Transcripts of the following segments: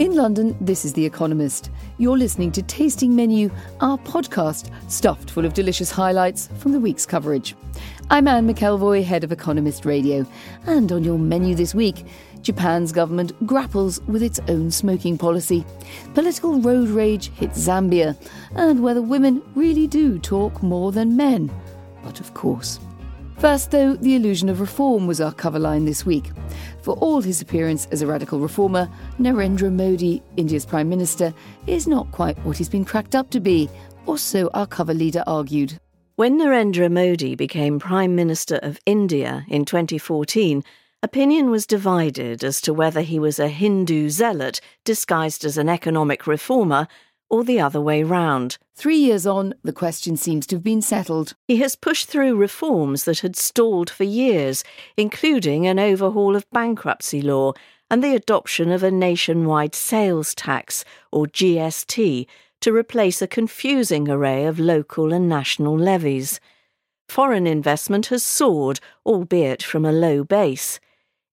In London, this is The Economist. You're listening to Tasting Menu, our podcast stuffed full of delicious highlights from the week's coverage. I'm Anne McElvoy, head of Economist Radio. And on your menu this week, Japan's government grapples with its own smoking policy. Political road rage hits Zambia, and whether women really do talk more than men. But of course. First, though, the illusion of reform was our cover line this week. For all his appearance as a radical reformer, Narendra Modi, India's Prime Minister, is not quite what he's been cracked up to be, or so our cover leader argued. When Narendra Modi became Prime Minister of India in 2014, opinion was divided as to whether he was a Hindu zealot disguised as an economic reformer or the other way round. Three years on, the question seems to have been settled. He has pushed through reforms that had stalled for years, including an overhaul of bankruptcy law and the adoption of a nationwide sales tax, or GST, to replace a confusing array of local and national levies. Foreign investment has soared, albeit from a low base.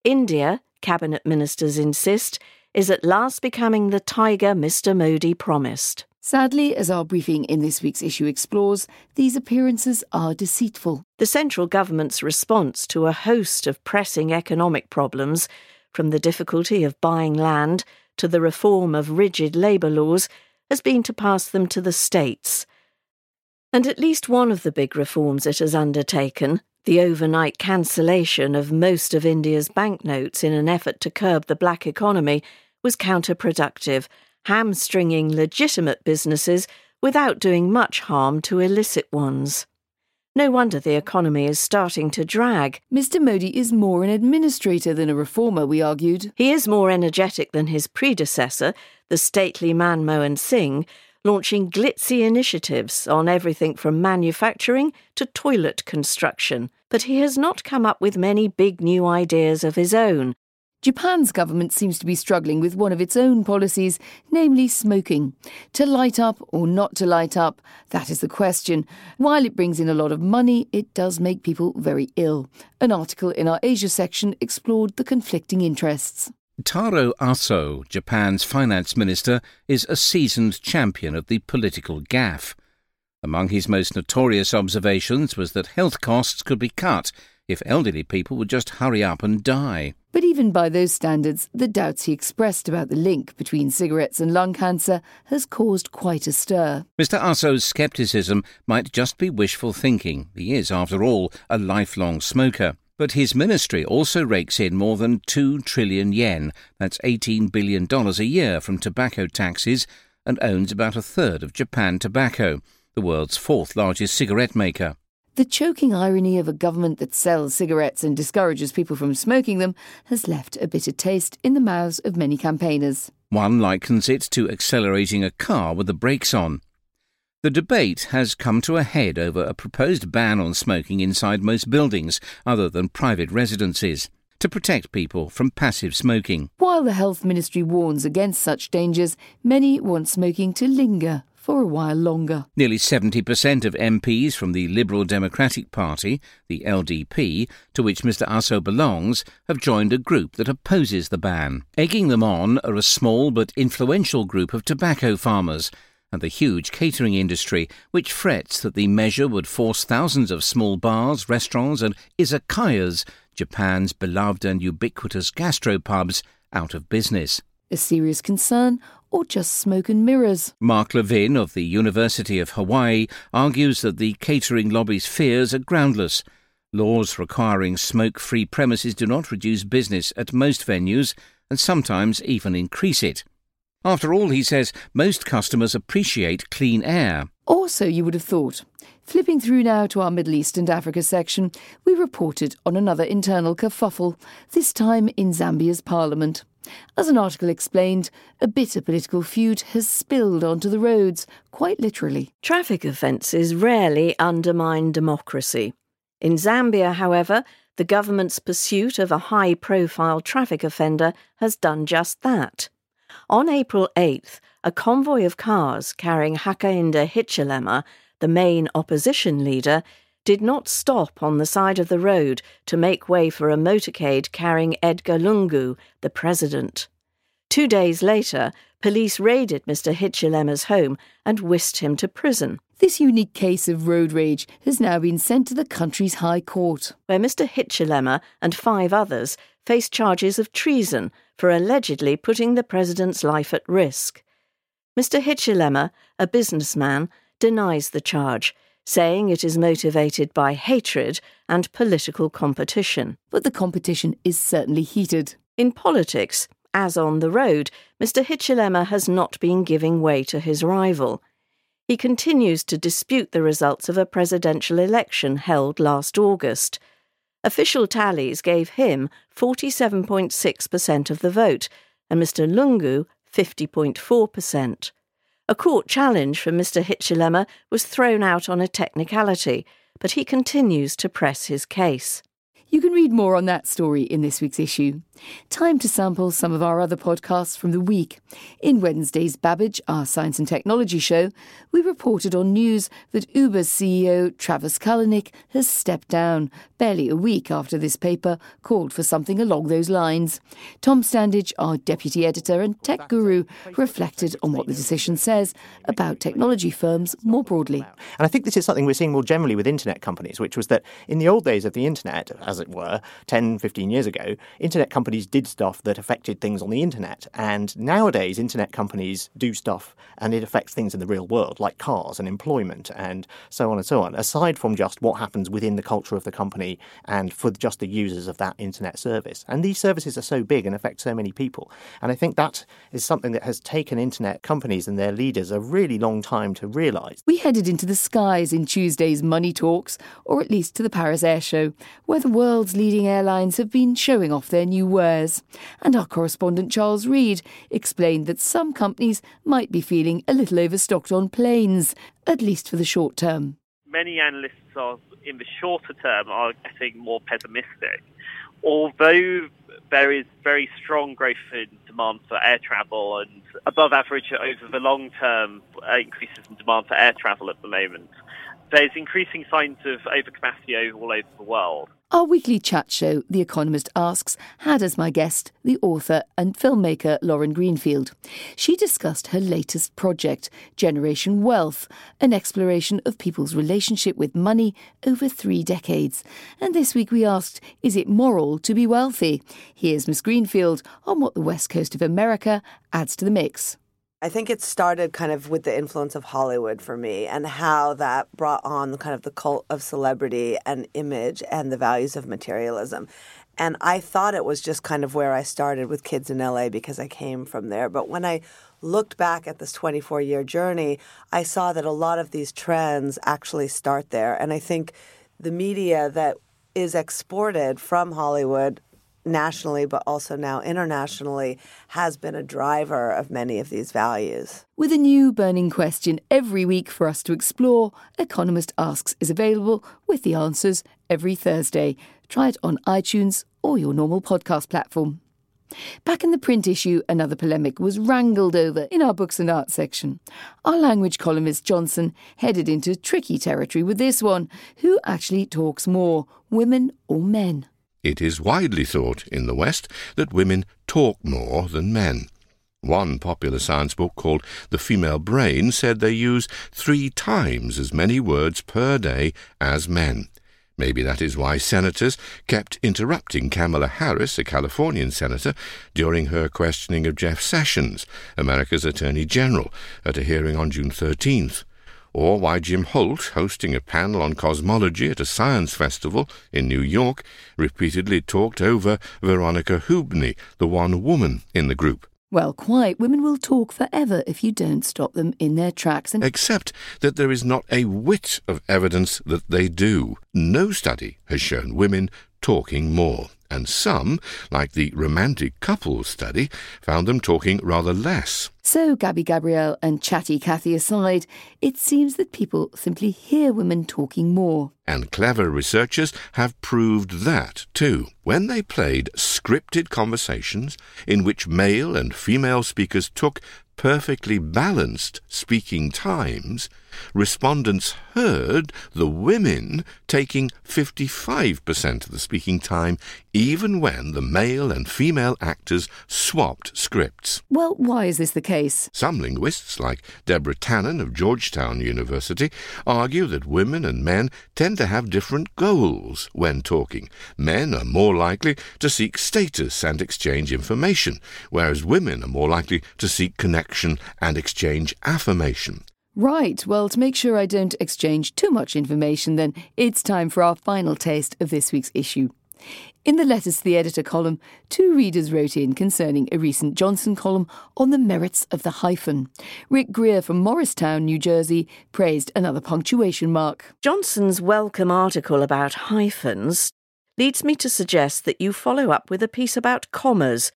India, cabinet ministers insist, is at last becoming the tiger Mr. Modi promised. Sadly, as our briefing in this week's issue explores, these appearances are deceitful. The central government's response to a host of pressing economic problems, from the difficulty of buying land to the reform of rigid labour laws, has been to pass them to the states. And at least one of the big reforms it has undertaken, the overnight cancellation of most of India's banknotes in an effort to curb the black economy, was counterproductive, hamstringing legitimate businesses without doing much harm to illicit ones. No wonder the economy is starting to drag. Mr. Modi is more an administrator than a reformer, we argued. He is more energetic than his predecessor, the stately Manmohan Singh, launching glitzy initiatives on everything from manufacturing to toilet construction. But he has not come up with many big new ideas of his own. Japan's government seems to be struggling with one of its own policies, namely smoking. To light up or not to light up, that is the question. While it brings in a lot of money, it does make people very ill. An article in our Asia section explored the conflicting interests. Taro Aso, Japan's finance minister, is a seasoned champion of the political gaffe. Among his most notorious observations was that health costs could be cut if elderly people would just hurry up and die. But even by those standards, the doubts he expressed about the link between cigarettes and lung cancer has caused quite a stir. Mr. Aso's scepticism might just be wishful thinking. He is, after all, a lifelong smoker. But his ministry also rakes in more than 2 trillion yen, that's $18 billion a year from tobacco taxes, and owns about a third of Japan Tobacco, the world's fourth largest cigarette maker. The choking irony of a government that sells cigarettes and discourages people from smoking them has left a bitter taste in the mouths of many campaigners. One likens it to accelerating a car with the brakes on. The debate has come to a head over a proposed ban on smoking inside most buildings other than private residences to protect people from passive smoking. While the Health Ministry warns against such dangers, many want smoking to linger for a while longer. Nearly 70% of MPs from the Liberal Democratic Party, the LDP, to which Mr. Aso belongs, have joined a group that opposes the ban. Egging them on are a small but influential group of tobacco farmers and the huge catering industry, which frets that the measure would force thousands of small bars, restaurants, and izakayas, Japan's beloved and ubiquitous gastropubs, out of business. A serious concern or just smoke and mirrors? Mark Levin of the University of Hawaii argues that the catering lobby's fears are groundless. Laws requiring smoke free premises do not reduce business at most venues and sometimes even increase it. After all, he says, most customers appreciate clean air. Or so you would have thought. Flipping through now to our Middle East and Africa section, we reported on another internal kerfuffle, this time in Zambia's parliament. As an article explained, a bitter political feud has spilled onto the roads, quite literally. Traffic offences rarely undermine democracy. In Zambia, however, the government's pursuit of a high profile traffic offender has done just that. On April 8th, a convoy of cars carrying Hakainde Hichilema, the main opposition leader, did not stop on the side of the road to make way for a motorcade carrying Edgar Lungu, the president. Two days later, police raided Mr. Hichilema's home and whisked him to prison. This unique case of road rage has now been sent to the country's High Court, where Mr. Hichilema and five others face charges of treason for allegedly putting the president's life at risk. Mr. Hichilema, a businessman, denies the charge saying it is motivated by hatred and political competition. But the competition is certainly heated. In politics, as on the road, Mr. Hichilema has not been giving way to his rival. He continues to dispute the results of a presidential election held last August. Official tallies gave him 47.6% of the vote and Mr. Lungu 50.4%. A court challenge for Mr. Hichilema was thrown out on a technicality, but he continues to press his case. You can read more on that story in this week's issue. Time to sample some of our other podcasts from the week. In Wednesday's Babbage, our science and technology show, we reported on news that Uber's CEO Travis Kalanick has stepped down, barely a week after this paper called for something along those lines. Tom Standage, our deputy editor and tech guru, reflected on what the decision says about technology firms more broadly. And I think this is something we're seeing more generally with internet companies, which was that in the old days of the internet, as it were, 10, 15 years ago, internet companies did stuff that affected things on the internet. And nowadays, internet companies do stuff and it affects things in the real world, like cars and employment and so on and so on, aside from just what happens within the culture of the company and for just the users of that internet service. And these services are so big and affect so many people. And I think that is something that has taken internet companies and their leaders a really long time to realize. We headed into the skies in Tuesday's Money Talks, or at least to the Paris Air Show, where the world's leading airlines have been showing off their new wares. And our correspondent Charles Reed explained that some companies might be feeling a little overstocked on planes, at least for the short term. Many analysts are, in the shorter term, are getting more pessimistic. Although there is very strong growth in demand for air travel and above average over the long term uh, increases in demand for air travel at the moment, there's increasing signs of overcapacity all over the world. Our weekly chat show, The Economist Asks, had as my guest the author and filmmaker Lauren Greenfield. She discussed her latest project, Generation Wealth, an exploration of people's relationship with money over three decades. And this week we asked, is it moral to be wealthy? Here's Miss Greenfield on what the West Coast of America adds to the mix. I think it started kind of with the influence of Hollywood for me and how that brought on kind of the cult of celebrity and image and the values of materialism. And I thought it was just kind of where I started with kids in LA because I came from there. But when I looked back at this 24 year journey, I saw that a lot of these trends actually start there. And I think the media that is exported from Hollywood nationally, but also now internationally, has been a driver of many of these values. With a new burning question every week for us to explore, Economist Asks is available with the answers every Thursday. Try it on iTunes or your normal podcast platform. Back in the print issue, another polemic was wrangled over in our books and art section. Our language columnist Johnson headed into tricky territory with this one who actually talks more, women or men? It is widely thought in the West that women talk more than men. One popular science book called The Female Brain said they use three times as many words per day as men. Maybe that is why senators kept interrupting Kamala Harris, a Californian senator, during her questioning of Jeff Sessions, America's Attorney General, at a hearing on June 13th or why Jim Holt, hosting a panel on cosmology at a science festival in New York, repeatedly talked over Veronika Hubeny, the one woman in the group. Well, quite. Women will talk forever if you don't stop them in their tracks. And Except that there is not a whit of evidence that they do. No study has shown women talking more, and some, like the romantic couples study, found them talking rather less. so, Gabby Gabrielle and chatty Cathy aside, it seems that people simply hear women talking more. And clever researchers have proved that too. When they played scripted conversations in which male and female speakers took perfectly balanced speaking times, respondents heard the women taking 55% of the speaking time, even when the male and female actors swapped scripts. Well, why is this the case? Some linguists, like Deborah Tannen of Georgetown University, argue that women and men tend to have different goals when talking. Men are more likely to seek status and exchange information, whereas women are more likely to seek connection and exchange affirmation. Right, well, to make sure I don't exchange too much information, then it's time for our final taste of this week's issue. In the Letters to the Editor column, two readers wrote in concerning a recent Johnson column on the merits of the hyphen. Rick Greer from Morristown, New Jersey, praised another punctuation mark. Johnson's welcome article about hyphens leads me to suggest that you follow up with a piece about commas,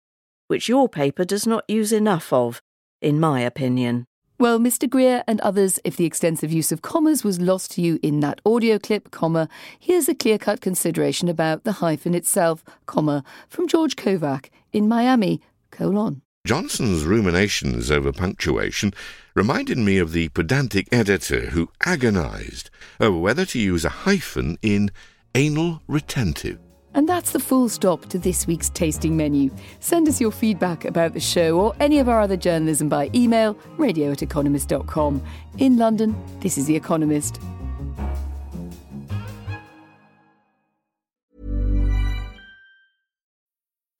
which your paper does not use enough of, in my opinion. Well, Mr. Greer and others, if the extensive use of commas was lost to you in that audio clip, comma, here's a clear cut consideration about the hyphen itself, comma, from George Kovac in Miami, colon. Johnson's ruminations over punctuation reminded me of the pedantic editor who agonized over whether to use a hyphen in anal retentive. And that's the full stop to this week's tasting menu. Send us your feedback about the show or any of our other journalism by email, radio at economist.com. In London, this is The Economist.